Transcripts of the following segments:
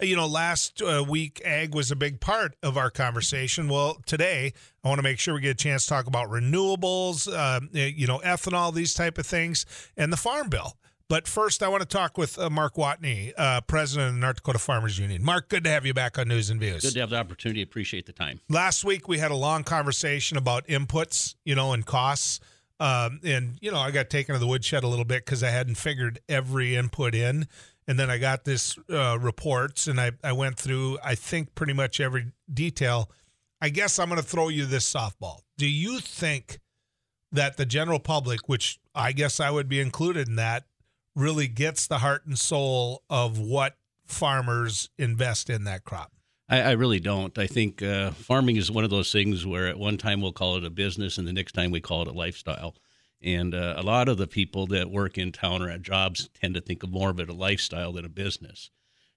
you know, last uh, week, ag was a big part of our conversation. Well, today, I want to make sure we get a chance to talk about renewables, uh, you know, ethanol, these type of things, and the farm bill. But first, I want to talk with uh, Mark Watne, uh, president of the North Dakota Farmers Union. Mark, good to have you back on News and Views. Good to have the opportunity. Appreciate the time. Last week, we had a long conversation about inputs, you know, and costs. Um, and, you know, I got taken to the woodshed a little bit because I hadn't figured every input in. And then I got this uh, reports and I, I went through, I think, pretty much every detail. I guess I'm going to throw you this softball. Do you think that the general public, which I guess I would be included in that, really gets the heart and soul of what farmers invest in that crop? I, I really don't. I think uh, farming is one of those things where at one time we'll call it a business and the next time we call it a lifestyle. And uh, a lot of the people that work in town or at jobs tend to think of more of it a lifestyle than a business.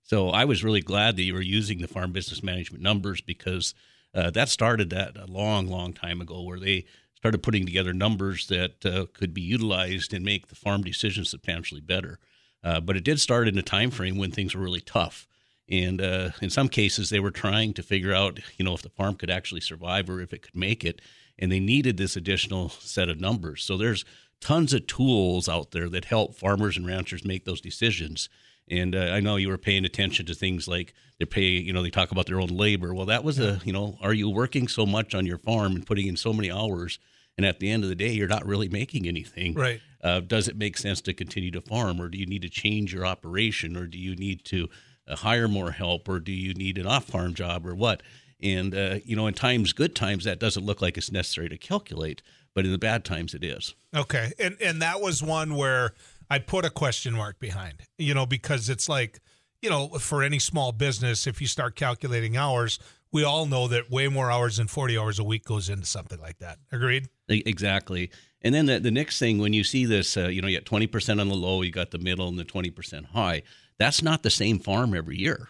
So I was really glad that you were using the farm business management numbers because uh, that started that a long, long time ago, where they started putting together numbers that uh, could be utilized and make the farm decisions substantially better. Uh, but it did start in a time frame when things were really tough. And uh, in some cases, they were trying to figure out, you know, if the farm could actually survive or if it could make it. And they needed this additional set of numbers. So there's tons of tools out there that help farmers and ranchers make those decisions. And uh, I know you were paying attention to things like they pay, you know, they talk about their own labor. Well, that was a, you know, are you working so much on your farm and putting in so many hours and at the end of the day you're not really making anything right uh, does it make sense to continue to farm or do you need to change your operation or do you need to uh, hire more help or do you need an off-farm job or what and uh, you know in times good times that doesn't look like it's necessary to calculate but in the bad times it is okay and and that was one where i put a question mark behind you know because it's like you know for any small business if you start calculating hours we all know that way more hours than 40 hours a week goes into something like that. Agreed? Exactly. And then the, the next thing, when you see this, uh, you know, you got 20% on the low, you got the middle, and the 20% high. That's not the same farm every year.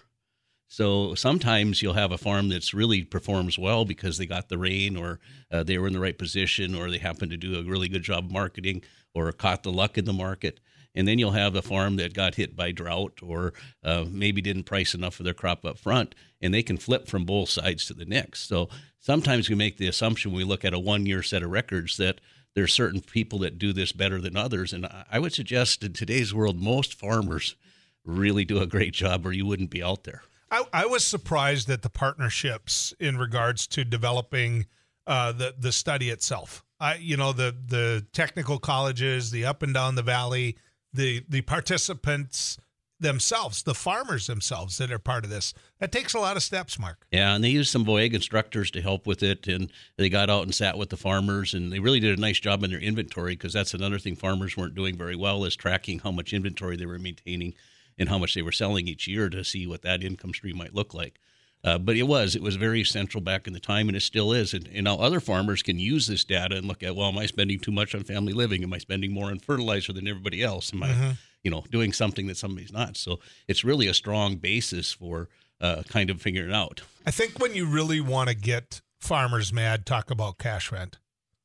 So sometimes you'll have a farm that's really performs well because they got the rain or uh, they were in the right position or they happen to do a really good job marketing or caught the luck in the market and then you'll have a farm that got hit by drought or uh, maybe didn't price enough for their crop up front, and they can flip from both sides to the next. So sometimes we make the assumption we look at a one year set of records that there's certain people that do this better than others, and I would suggest in today's world most farmers really do a great job, or you wouldn't be out there. I, I was surprised at the partnerships in regards to developing uh, the the study itself. I, you know, the the technical colleges, the up and down the valley, the the participants themselves, the farmers themselves that are part of this. That takes a lot of steps, Mark. Yeah, and they used some VOAG instructors to help with it, and they got out and sat with the farmers, and they really did a nice job in their inventory because that's another thing farmers weren't doing very well is tracking how much inventory they were maintaining and how much they were selling each year to see what that income stream might look like. Uh, but it was it was very central back in the time, and it still is. And, and now other farmers can use this data and look at, well, am I spending too much on family living? Am I spending more on fertilizer than everybody else? Am I, mm-hmm. you know, doing something that somebody's not? So it's really a strong basis for uh, kind of figuring out. I think when you really want to get farmers mad, talk about cash rent.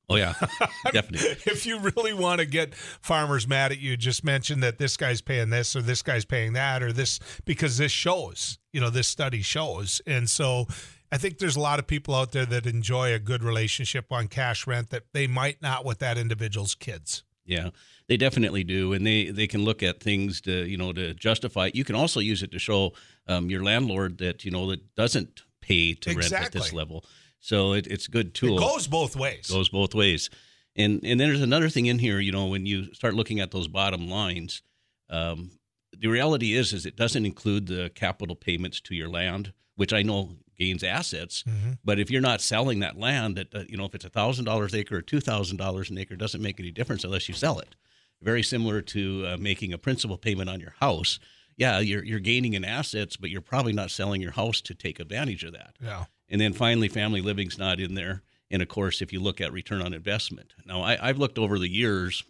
Oh yeah, definitely. if you really want to get farmers mad at you, just mention that this guy's paying this or this guy's paying that or this because this shows, you know, this study shows. And so I think there's a lot of people out there that enjoy a good relationship on cash rent that they might not with that individual's kids. Yeah, they definitely do, and they they can look at things to you know to justify. You can also use it to show um, your landlord that you know that doesn't pay to exactly. rent at this level. So it, it's a good tool. It goes both ways. Goes both ways. And and then there's another thing in here. You know, when you start looking at those bottom lines, um, the reality is is it doesn't include the capital payments to your land, which I know gains assets. Mm-hmm. But if you're not selling that land, that uh, you know, if it's a thousand dollars an acre or two thousand dollars an acre, doesn't make any difference unless you sell it. Very similar to uh, making a principal payment on your house. Yeah, you're you're gaining in assets, but you're probably not selling your house to take advantage of that. Yeah. And then finally, family living's not in there. And of course, if you look at return on investment, now I, have looked over the years,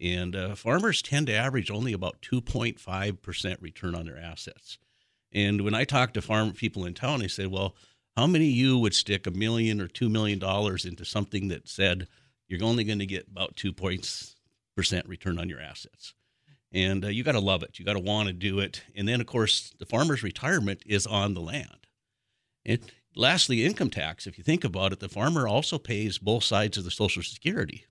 and uh, farmers tend to average only about 2.5% return on their assets. And when I talk to farm people in town, they say, well, how many of you would stick a million or two million dollars into something that said you're only going to get about two points percent return on your assets? and uh, you got to love it. You got to want to do it. And then, of course, the farmer's retirement is on the land. And lastly, income tax. If you think about it, the farmer also pays both sides of the Social Security.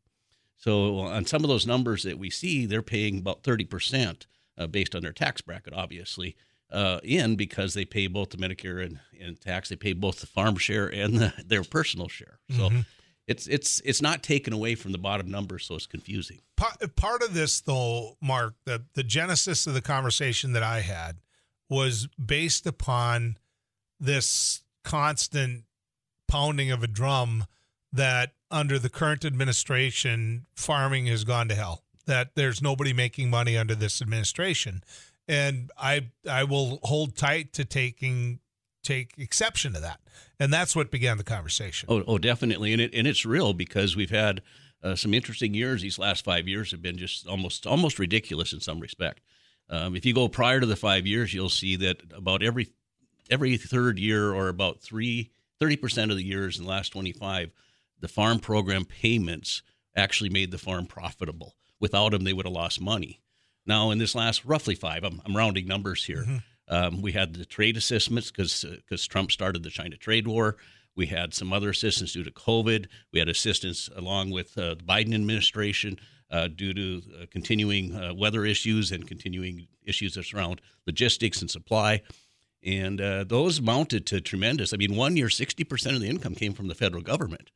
So on some of those numbers that we see, they're paying about 30% uh, based on their tax bracket, obviously, uh, in because they pay both the Medicare and, and tax. They pay both the farm share and the, their personal share. So mm-hmm. it's it's it's not taken away from the bottom number, so it's confusing. Part, part of this, though, Mark, the the genesis of the conversation that I had was based upon this constant pounding of a drum that under the current administration, farming has gone to hell. That there's nobody making money under this administration, and I I will hold tight to taking take exception to that, and that's what began the conversation. Oh, oh, definitely, and it and it's real because we've had uh, some interesting years. These last five years have been just almost almost ridiculous in some respect. Um, if you go prior to the five years, you'll see that about every every third year or about three 30% of the years in the last 25 the farm program payments actually made the farm profitable. Without them, they would have lost money. Now, in this last roughly five, I'm, I'm rounding numbers here. Mm-hmm. Um, we had the trade assistance because because uh, Trump started the China trade war. We had some other assistance due to COVID. We had assistance along with uh, the Biden administration uh, due to uh, continuing uh, weather issues and continuing issues that surround logistics and supply. And uh, those mounted to tremendous. I mean, one year, 60% of the income came from the federal government.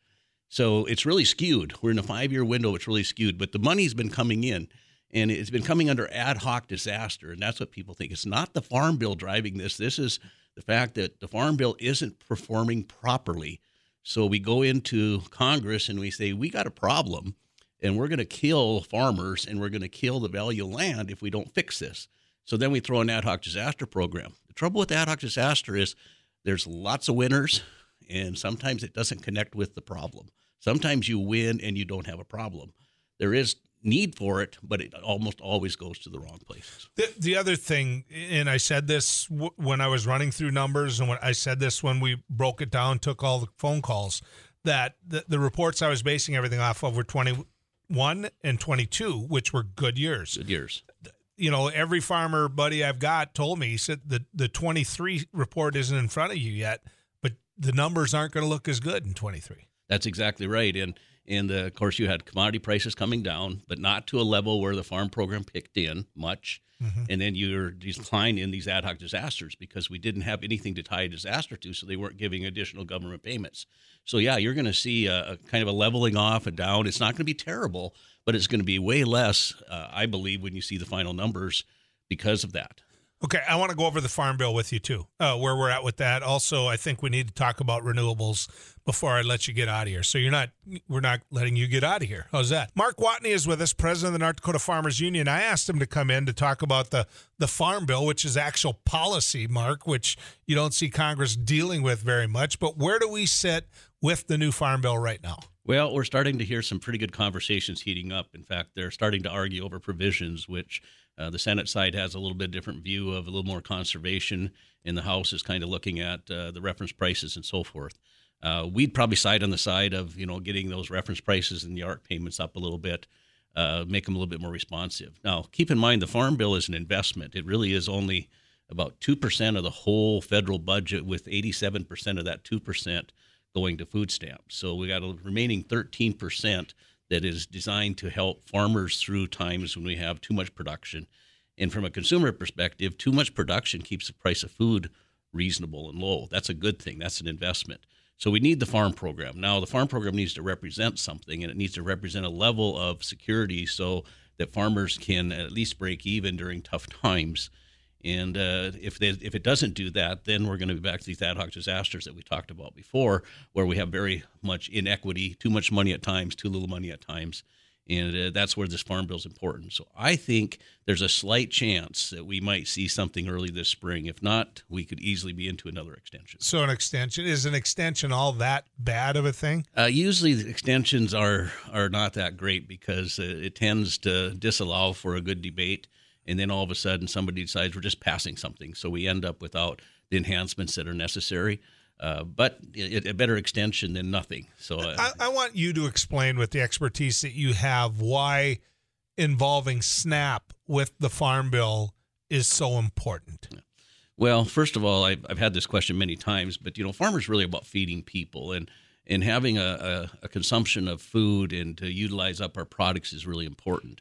So it's really skewed. We're in a five year window, it's really skewed, but the money's been coming in and it's been coming under ad hoc disaster. And that's what people think. It's not the farm bill driving this. This is the fact that the farm bill isn't performing properly. So we go into Congress and we say, we got a problem and we're going to kill farmers and we're going to kill the value of land if we don't fix this. So then we throw an ad hoc disaster program. The trouble with ad hoc disaster is there's lots of winners and sometimes it doesn't connect with the problem. Sometimes you win and you don't have a problem. There is need for it, but it almost always goes to the wrong places. The, the other thing, and I said this w- when I was running through numbers, and when I said this when we broke it down, took all the phone calls, that the, the reports I was basing everything off of were 21 and 22, which were good years. Good years. You know, every farmer buddy I've got told me, he said the, the 23 report isn't in front of you yet, but the numbers aren't going to look as good in 23. That's exactly right. And and uh, of course, you had commodity prices coming down, but not to a level where the farm program picked in much. Mm-hmm. And then you're decline in these ad hoc disasters because we didn't have anything to tie a disaster to, so they weren't giving additional government payments. So yeah, you're going to see a, a, kind of a leveling off, and down. It's not going to be terrible, but it's going to be way less, uh, I believe, when you see the final numbers because of that. Okay, I want to go over the farm bill with you too, uh, where we're at with that. Also, I think we need to talk about renewables before I let you get out of here. So you're not, we're not letting you get out of here. How's that? Mark Watne is with us, president of the North Dakota Farmers Union. I asked him to come in to talk about the the farm bill, which is actual policy, Mark, which you don't see Congress dealing with very much. But where do we sit with the new farm bill right now? Well, we're starting to hear some pretty good conversations heating up. In fact, they're starting to argue over provisions which uh, the Senate side has a little bit different view of a little more conservation, and the House is kind of looking at uh, the reference prices and so forth. Uh, we'd probably side on the side of you know getting those reference prices and the ARC payments up a little bit, uh, make them a little bit more responsive. Now, keep in mind the Farm Bill is an investment. It really is only about two percent of the whole federal budget, with eighty-seven percent of that two percent going to food stamps. So we got a remaining thirteen percent that is designed to help farmers through times when we have too much production. And from a consumer perspective, too much production keeps the price of food reasonable and low. That's a good thing. That's an investment. So we need the farm program. Now, the farm program needs to represent something and it needs to represent a level of security so that farmers can at least break even during tough times. And uh, if they, if it doesn't do that, then we're going to be back to these ad hoc disasters that we talked about before, where we have very much inequity, too much money at times, too little money at times, and uh, that's where this farm bill is important. So I think there's a slight chance that we might see something early this spring. If not, we could easily be into another extension. So an extension is an extension all that bad of a thing? Uh, usually, the extensions are are not that great because uh, it tends to disallow for a good debate and then all of a sudden somebody decides we're just passing something, so we end up without the enhancements that are necessary. Uh, but it, a better extension than nothing. So uh, I, I, want you to explain with the expertise that you have why involving SNAP with the farm bill is so important? Well, first of all, I've, I've had this question many times, but you know, farmers really about feeding people and and having a, a, a consumption of food and to utilize up our products is really important.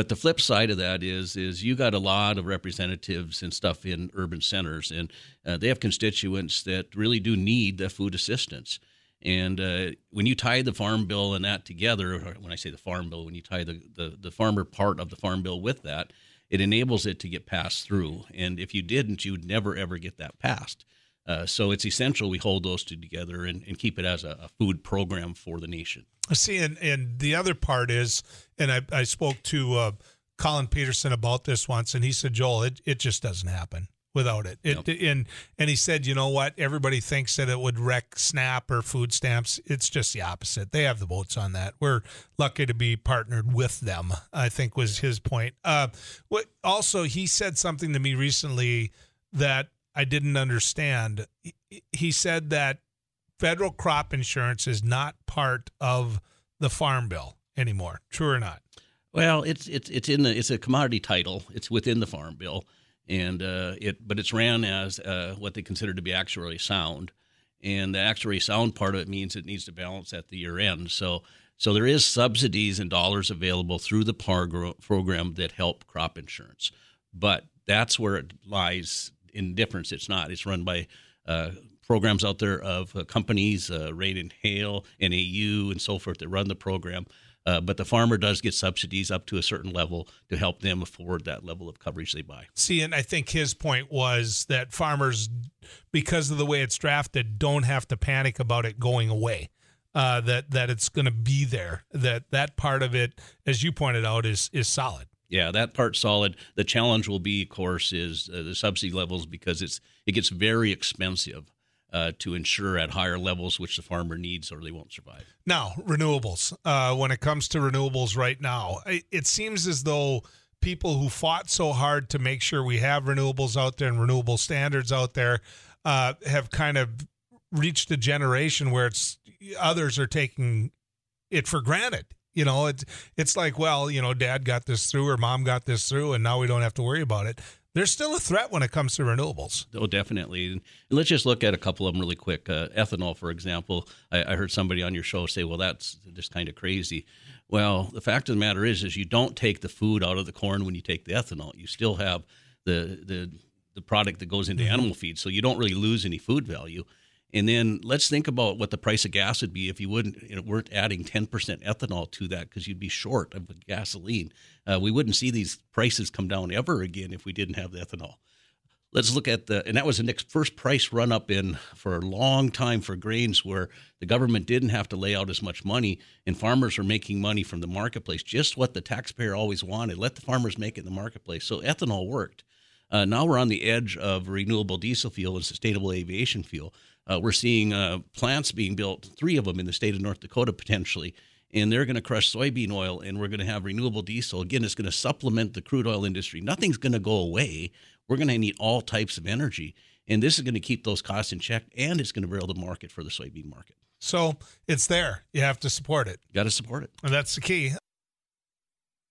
But the flip side of that is is you got a lot of representatives and stuff in urban centers, and uh, they have constituents that really do need the food assistance. And uh, when you tie the farm bill and that together, when I say the farm bill, when you tie the, the, the farmer part of the farm bill with that, it enables it to get passed through. And if you didn't, you would never ever get that passed. Uh, so it's essential we hold those two together and, and keep it as a, a, food program for the nation. See, and, and the other part is, and I, I spoke to uh, Collin Peterson about this once, and he said, Joel, it, it just doesn't happen without it. it yep. and and he said, you know what? Everybody thinks that it would wreck SNAP or food stamps. It's just the opposite. They have the votes on that. We're lucky to be partnered with them. I think was his point. Uh, what also he said something to me recently that I didn't understand. He said that federal crop insurance is not part of the farm bill anymore. True or not? Well, it's it's it's in the it's a commodity title. It's within the farm bill and uh, it but it's ran as uh, what they consider to be actuarially sound, and the actuary sound part of it means it needs to balance at the year end. So so there is subsidies and dollars available through the PAR program that help crop insurance, but that's where it lies in difference. It's not. It's run by uh, programs out there of uh, companies, uh, Rain and Hail, NAU, and so forth that run the program. Uh, but the farmer does get subsidies up to a certain level to help them afford that level of coverage they buy. See, and I think his point was that farmers, because of the way it's drafted, don't have to panic about it going away. Uh, that that it's going to be there. That that part of it, as you pointed out, is is solid. Yeah, that part's solid. The challenge will be, of course, is uh, the subsidy levels because it's it gets very expensive uh, to ensure at higher levels, which the farmer needs, or they won't survive. Now, renewables. Uh, when it comes to renewables right now, it, it seems as though people who fought so hard to make sure we have renewables out there and renewable standards out there uh, have kind of reached a generation where it's others are taking it for granted. You know, it's it's like, well, you know, dad got this through or mom got this through, and now we don't have to worry about it there's still a threat when it comes to renewables. Oh, definitely. And let's just look at a couple of them really quick. Uh, ethanol, for example. I, I, heard somebody on your show say, "Well, that's just kind of crazy." Well, the fact of the matter is, is you don't take the food out of the corn when you take the ethanol. You still have the the the product that goes into mm-hmm. animal feed, so you don't really lose any food value. And then let's think about what the price of gas would be if you wouldn't you know, weren't adding 10% ethanol to that because you'd be short of gasoline. Uh, we wouldn't see these prices come down ever again if we didn't have the ethanol. Let's look at the and that was the next first price run up in for a long time for grains where the government didn't have to lay out as much money and farmers were making money from the marketplace, just what the taxpayer always wanted. Let the farmers make it in the marketplace. So ethanol worked. Uh, now we're on the edge of renewable diesel fuel and sustainable aviation fuel. Uh, we're seeing uh, plants being built, three of them in the state of North Dakota potentially, and they're going to crush soybean oil, and we're going to have renewable diesel. Again, it's going to supplement the crude oil industry. Nothing's going to go away. We're going to need all types of energy, and this is going to keep those costs in check, and it's going to build the market for the soybean market. So it's there. You have to support it. Got to support it. And that's the key.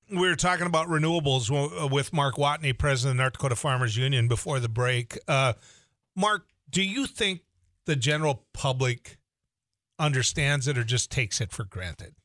We were talking about renewables with Mark Watne, president of the North Dakota Farmers Union, before the break. Uh, Mark, do you think the general public understands it or just takes it for granted?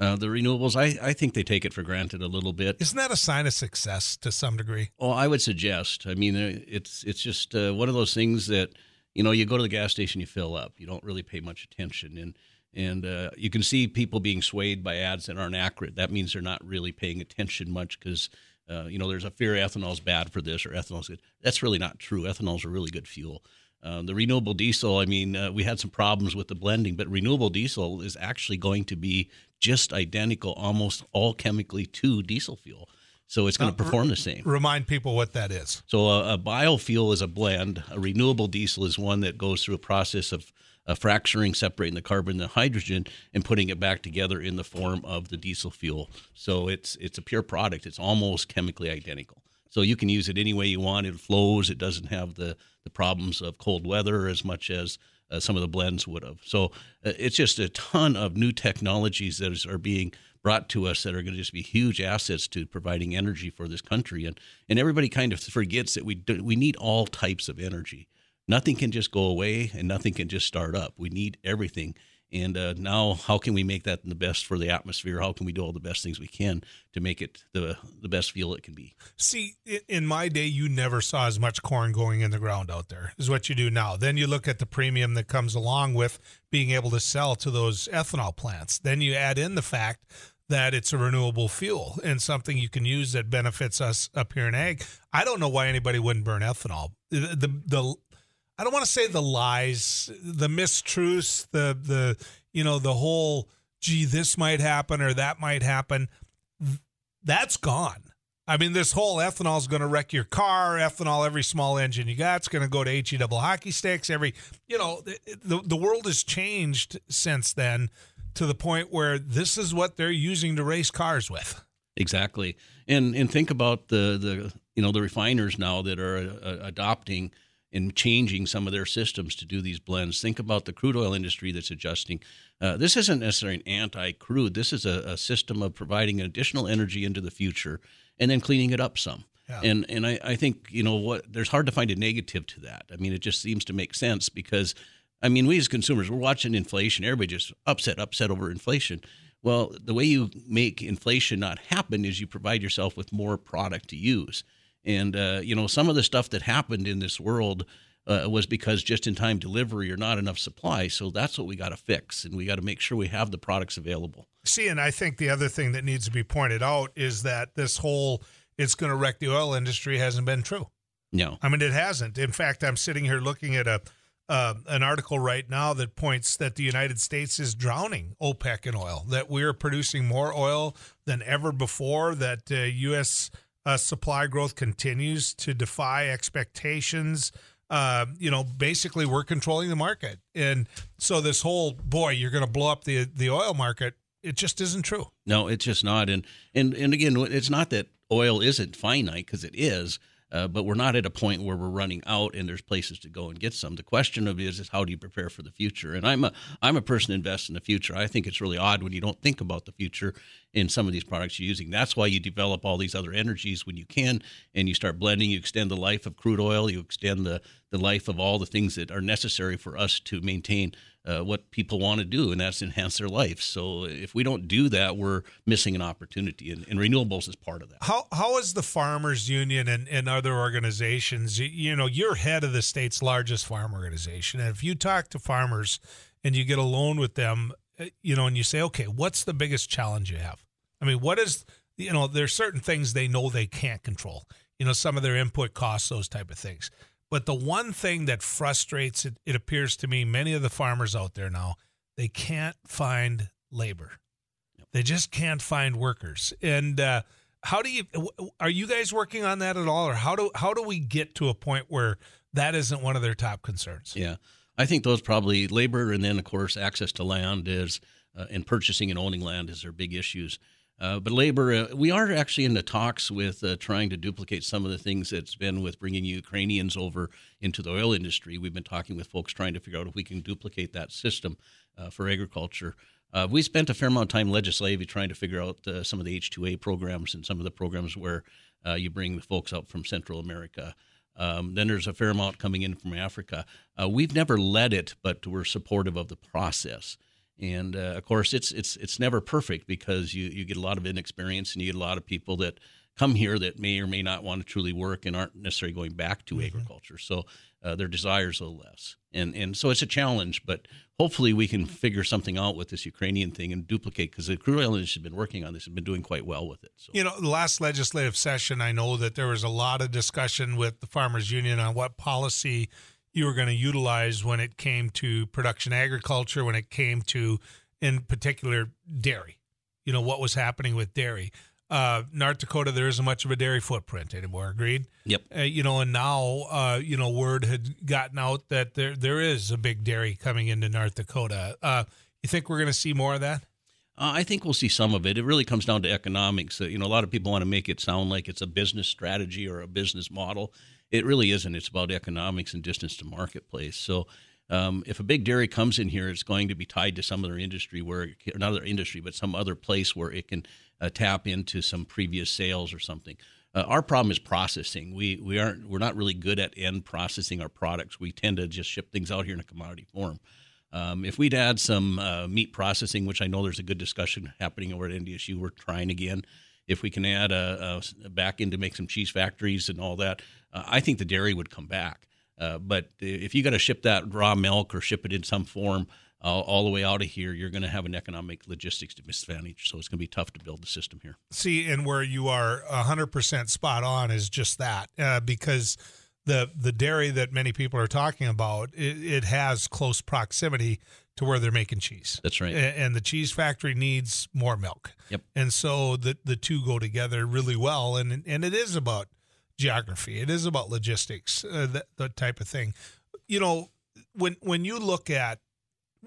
Uh, the renewables, I, I think they take it for granted a little bit. Isn't that a sign of success to some degree? Oh, I would suggest. I mean, uh, it's it's just uh, one of those things that you know you go to the gas station, you fill up, you don't really pay much attention, and and uh, you can see people being swayed by ads that aren't accurate. That means they're not really paying attention much because uh, you know there's a fear ethanol is bad for this or ethanol is good. That's really not true. Ethanol is a really good fuel. Uh, the renewable diesel, I mean, uh, we had some problems with the blending, but renewable diesel is actually going to be just identical, almost all chemically to diesel fuel. So it's going to uh, perform the same. Remind people what that is. So a, a, biofuel is a blend. A renewable diesel is one that goes through a process of uh, fracturing, separating the carbon and the hydrogen, and putting it back together in the form of the diesel fuel. So it's it's a pure product. It's almost chemically identical. So you can use it any way you want. It flows. It doesn't have the, the problems of cold weather as much as uh, some of the blends would have. So uh, it's just a ton of new technologies that is, are being brought to us that are going to just be huge assets to providing energy for this country. And and everybody kind of forgets that we do, we need all types of energy. Nothing can just go away, and nothing can just start up. We need everything. And uh, now, how can we make that the best for the atmosphere? How can we do all the best things we can to make it the the best fuel it can be? See, in my day, you never saw as much corn going in the ground out there as what you do now. Then you look at the premium that comes along with being able to sell to those ethanol plants. Then you add in the fact that it's a renewable fuel and something you can use that benefits us up here in ag. I don't know why anybody wouldn't burn ethanol. The the, the I don't want to say the lies, the mistruths, the the you know the whole gee this might happen or that might happen. That's gone. I mean, this whole ethanol is going to wreck your car. Ethanol, every small engine you got, it's going to go to HE double hockey sticks. Every, you know, the the world has changed since then to the point where this is what they're using to race cars with. Exactly, and and think about the the you know the refiners now that are uh, adopting and changing some of their systems to do these blends. Think about the crude oil industry that's adjusting. Uh, this isn't necessarily an anti-crude. This is a, a, system of providing additional energy into the future and then cleaning it up some. Yeah. And and I, I think you know what there's hard to find a negative to that. I mean, it just seems to make sense because I mean, we as consumers, we're watching inflation. Everybody just upset, upset over inflation. Well, the way you make inflation not happen is you provide yourself with more product to use. And, uh, you know, some of the stuff that happened in this world uh, was because just in time delivery or not enough supply. So that's what we got to fix. And we got to make sure we have the products available. See, and I think the other thing that needs to be pointed out is that this whole it's going to wreck the oil industry hasn't been true. No. I mean, it hasn't. In fact, I'm sitting here looking at a uh, an article right now that points that the United States is drowning OPEC in oil, that we're producing more oil than ever before, that uh, U.S. Uh, supply growth continues to defy expectations. Uh, you know, basically, we're controlling the market, and so this whole boy, you're going to blow up the the oil market. It just isn't true. No, it's just not. And and and again, it's not that oil isn't finite because it is uh, but we're not at a point where we're running out and there's places to go and get some. The question of is is how do you prepare for the future? And I'm a I'm a person invest in the future. I think it's really odd when you don't think about the future in some of these products you're using. That's why you develop all these other energies when you can, and you start blending. You extend the life of crude oil. You extend the the life of all the things that are necessary for us to maintain uh, what people want to do, and that's enhance their life. So if we don't do that, we're missing an opportunity, and, and renewables is part of that. How how is the farmers union and, and other organizations? You, know, you're head of the state's largest farm organization, and if you talk to farmers and you get a loan with them, you know, and you say, okay, what's the biggest challenge you have? I mean, what is you know, there's certain things they know they can't control. You know, some of their input costs, those type of things. But the one thing that frustrates it, it appears to me, many of the farmers out there now, they can't find labor. They just can't find workers. And uh, how do you? Are you guys working on that at all, or how do how do we get to a point where that isn't one of their top concerns? Yeah, I think those probably labor, and then of course access to land is, uh, and purchasing and owning land is their big issues. Uh, but labor, uh, we are actually in the talks with uh, trying to duplicate some of the things that's been with bringing Ukrainians over into the oil industry. We've been talking with folks trying to figure out if we can duplicate that system uh, for agriculture. Uh, we spent a fair amount of time legislatively trying to figure out uh, some of the H2A programs and some of the programs where you bring the folks out from Central America. Um, then there's a fair amount coming in from Africa. we've never led it, but we're supportive of the process. And uh, of course, it's it's it's never perfect because you you get a lot of inexperience and you get a lot of people that come here that may or may not want to truly work and aren't necessarily going back to mm-hmm. agriculture. So uh, their desires a little less, and and so it's a challenge. But hopefully, we can figure something out with this Ukrainian thing and duplicate because the crude oil industry has been working on this and been doing quite well with it. So. You know, the last legislative session, I know that there was a lot of discussion with the farmers union on what policy you were going to utilize when it came to production agriculture, when it came to, in particular, dairy. You know, what was happening with dairy. Uh, North Dakota, there isn't much of a dairy footprint anymore. Agreed. Yep. Uh, you know, and now, uh, you know, word had gotten out that there there is a big dairy coming into North Dakota. Uh, you think we're going to see more of that? Uh, I think we'll see some of it. It really comes down to economics. Uh, you know, a lot of people want to make it sound like it's a business strategy or a business model. It really isn't. It's about economics and distance to marketplace. So, um, if a big dairy comes in here, it's going to be tied to some other industry where, another industry, but some other place where it can uh, tap into some previous sales or something. Uh, our problem is processing. We we aren't we're not really good at end processing our products. We tend to just ship things out here in a commodity form. Um, if we'd add some uh, meat processing, which I know there's a good discussion happening over at NDSU, we're trying again. If we can add a, a back in to make some cheese factories and all that, uh, I think the dairy would come back. Uh, but if you got to ship that raw milk or ship it in some form all, all the way out of here, you're going to have an economic logistics disadvantage. So it's going to be tough to build the system here. See, and where you are 100% spot on is just that, uh, because the the dairy that many people are talking about, it, it, has close proximity to where they're making cheese. That's right. And, and, the cheese factory needs more milk. Yep. And so the the two go together really well, and and it is about geography. It is about logistics, uh, that, that type of thing. You know, when when you look at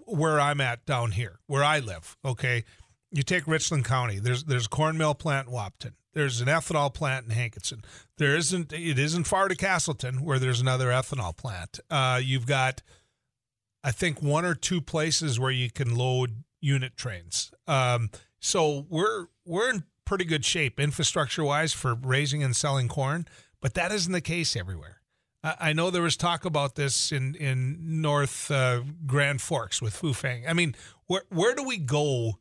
where I'm at down here, where I live, okay, you take Richland County. There's there's a corn mill plant in Wahpeton. There's an ethanol plant in Hankinson. There isn't. It isn't far to Casselton, where there's another ethanol plant. Uh, you've got, I think, one or two places where you can load unit trains. Um, so we're we're in pretty good shape infrastructure wise for raising and selling corn, but that isn't the case everywhere. I know there was talk about this in in North uh, Grand Forks with Fufeng. I mean, where where do we go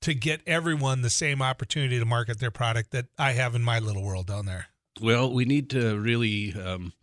to get everyone the same opportunity to market their product that I have in my little world down there? Well, we need to really um,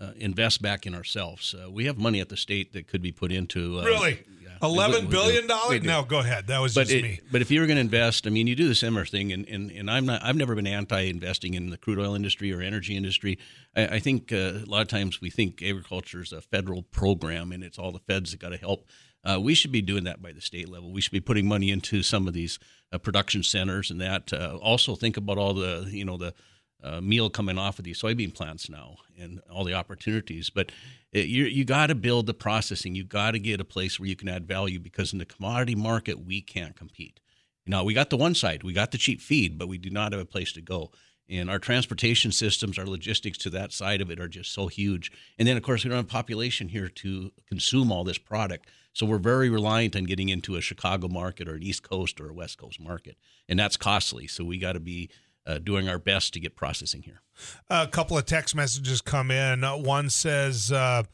uh, invest back in ourselves. Uh, we have money at the state that could be put into uh, really Eleven billion dollars? No, go ahead. That was but just it, me. But if you were going to invest, I mean, you do the similar thing, and, and, and I'm not. I've never been anti-investing in the crude oil industry or energy industry. I, I think uh, a lot of times we think agriculture is a federal program, and it's all the feds that got to help. Uh, we should be doing that by the state level. We should be putting money into some of these uh, production centers, and that. Uh, also, think about all the you know the uh, meal coming off of these soybean plants now and all the opportunities. But it, you you got to build the processing. You got to get a place where you can add value because in the commodity market we can't compete. Now we got the one side, we got the cheap feed, but we do not have a place to go. And our transportation systems, our logistics to that side of it are just so huge. And then, of course, we don't have population here to consume all this product. So we're very reliant on getting into a Chicago market or an East Coast or a West Coast market. And that's costly. So we got to be uh, doing our best to get processing here. A couple of text messages come in. One says, uh,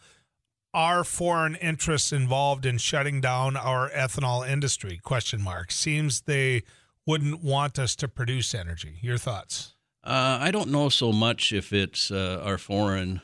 "Are foreign interests involved in shutting down our ethanol industry?" Question mark. Seems they wouldn't want us to produce energy. Your thoughts? Uh, I don't know so much if it's uh, our foreign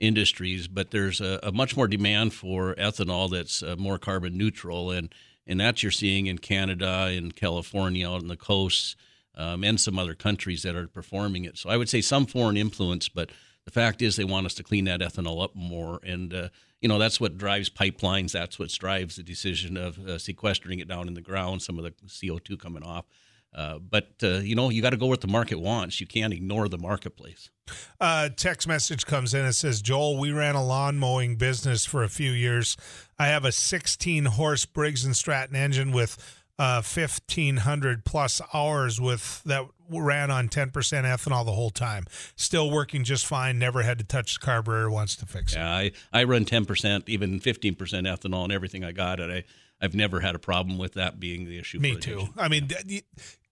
industries, but there's a, a, much more demand for ethanol that's uh, more carbon neutral, and and that you're seeing in Canada, in California, out on the coasts um, and some other countries that are performing it. So I would say some foreign influence, but the fact is they want us to clean that ethanol up more, and uh, you know that's what drives pipelines. That's what drives the decision of uh, sequestering it down in the ground. Some of the CO two coming off. Uh, but uh, you know you got to go what the market wants. You can't ignore the marketplace. Uh, text message comes in. It says, "Joel, we ran a lawn mowing business for a few years. I have a 16 horse Briggs and Stratton engine with uh, 1500 plus hours with that ran on 10% ethanol the whole time. Still working just fine. Never had to touch the carburetor once to fix it. Yeah i, I run 10% even 15% ethanol and everything i got it i i've never had a problem with that being the issue me too. i mean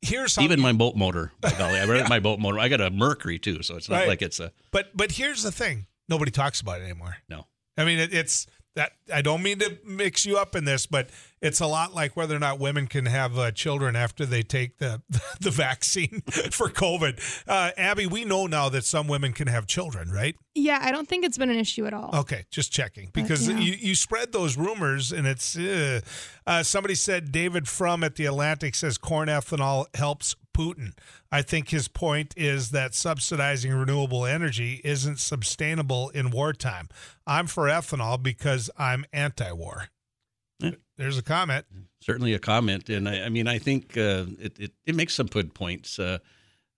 here's even my boat motor golly, i yeah. my boat motor. I got a mercury too so it's not right. like it's a but but here's the thing. Nobody talks about it anymore. No. I mean, it, it's that I don't mean to mix you up in this, but it's a lot like whether or not women can have uh, children after they take the the vaccine for COVID. Uh, Abby, we know now that some women can have children, right? Yeah, I don't think it's been an issue at all. Okay, just checking because yeah. you, you spread those rumors and it's uh, uh, somebody said David Frum at the Atlantic says corn ethanol helps Putin. I think his point is that subsidizing renewable energy isn't sustainable in wartime. I'm for ethanol because I'm anti war. Yeah. There's a comment. Certainly a comment. And I, I mean, I think uh, it, it, it, makes some good points. Uh,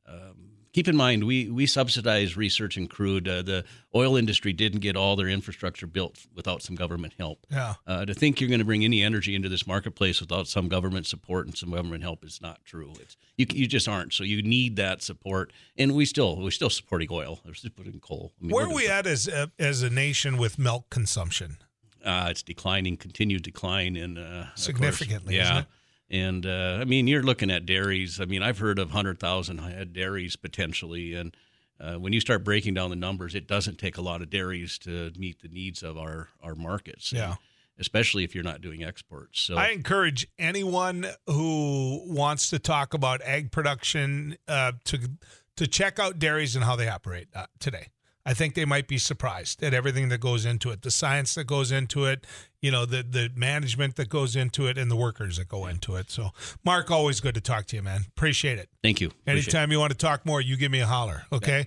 um, keep in mind we we subsidize research and crude. Uh, the oil industry didn't get all their infrastructure built without some government help. Yeah. Uh, to think you're going to bring any energy into this marketplace without some government support and some government help is not true. It's you you just aren't. So you need that support, and we still we're still supporting oil. We're still putting coal. I mean, Where we're we at as a, as a nation with milk consumption? Uh, it's declining, continued decline in uh. Significantly, Yeah. And uh, I mean, you're looking at dairies. I mean, I've heard of hundred thousand head dairies potentially, and uh, when you start breaking down the numbers, it doesn't take a lot of dairies to meet the needs of our our markets. and Yeah. especially if you're not doing exports. So I encourage anyone who wants to talk about egg production uh, to to check out dairies and how they operate uh, today. I think they might be surprised at everything that goes into it, the science that goes into it, you know, the the management that goes into it, and the workers that go into it. So, Mark, always good to talk to you, man. Appreciate it. thank you. Appreciate it. Anytime you want to talk more, you give me a holler. Okay.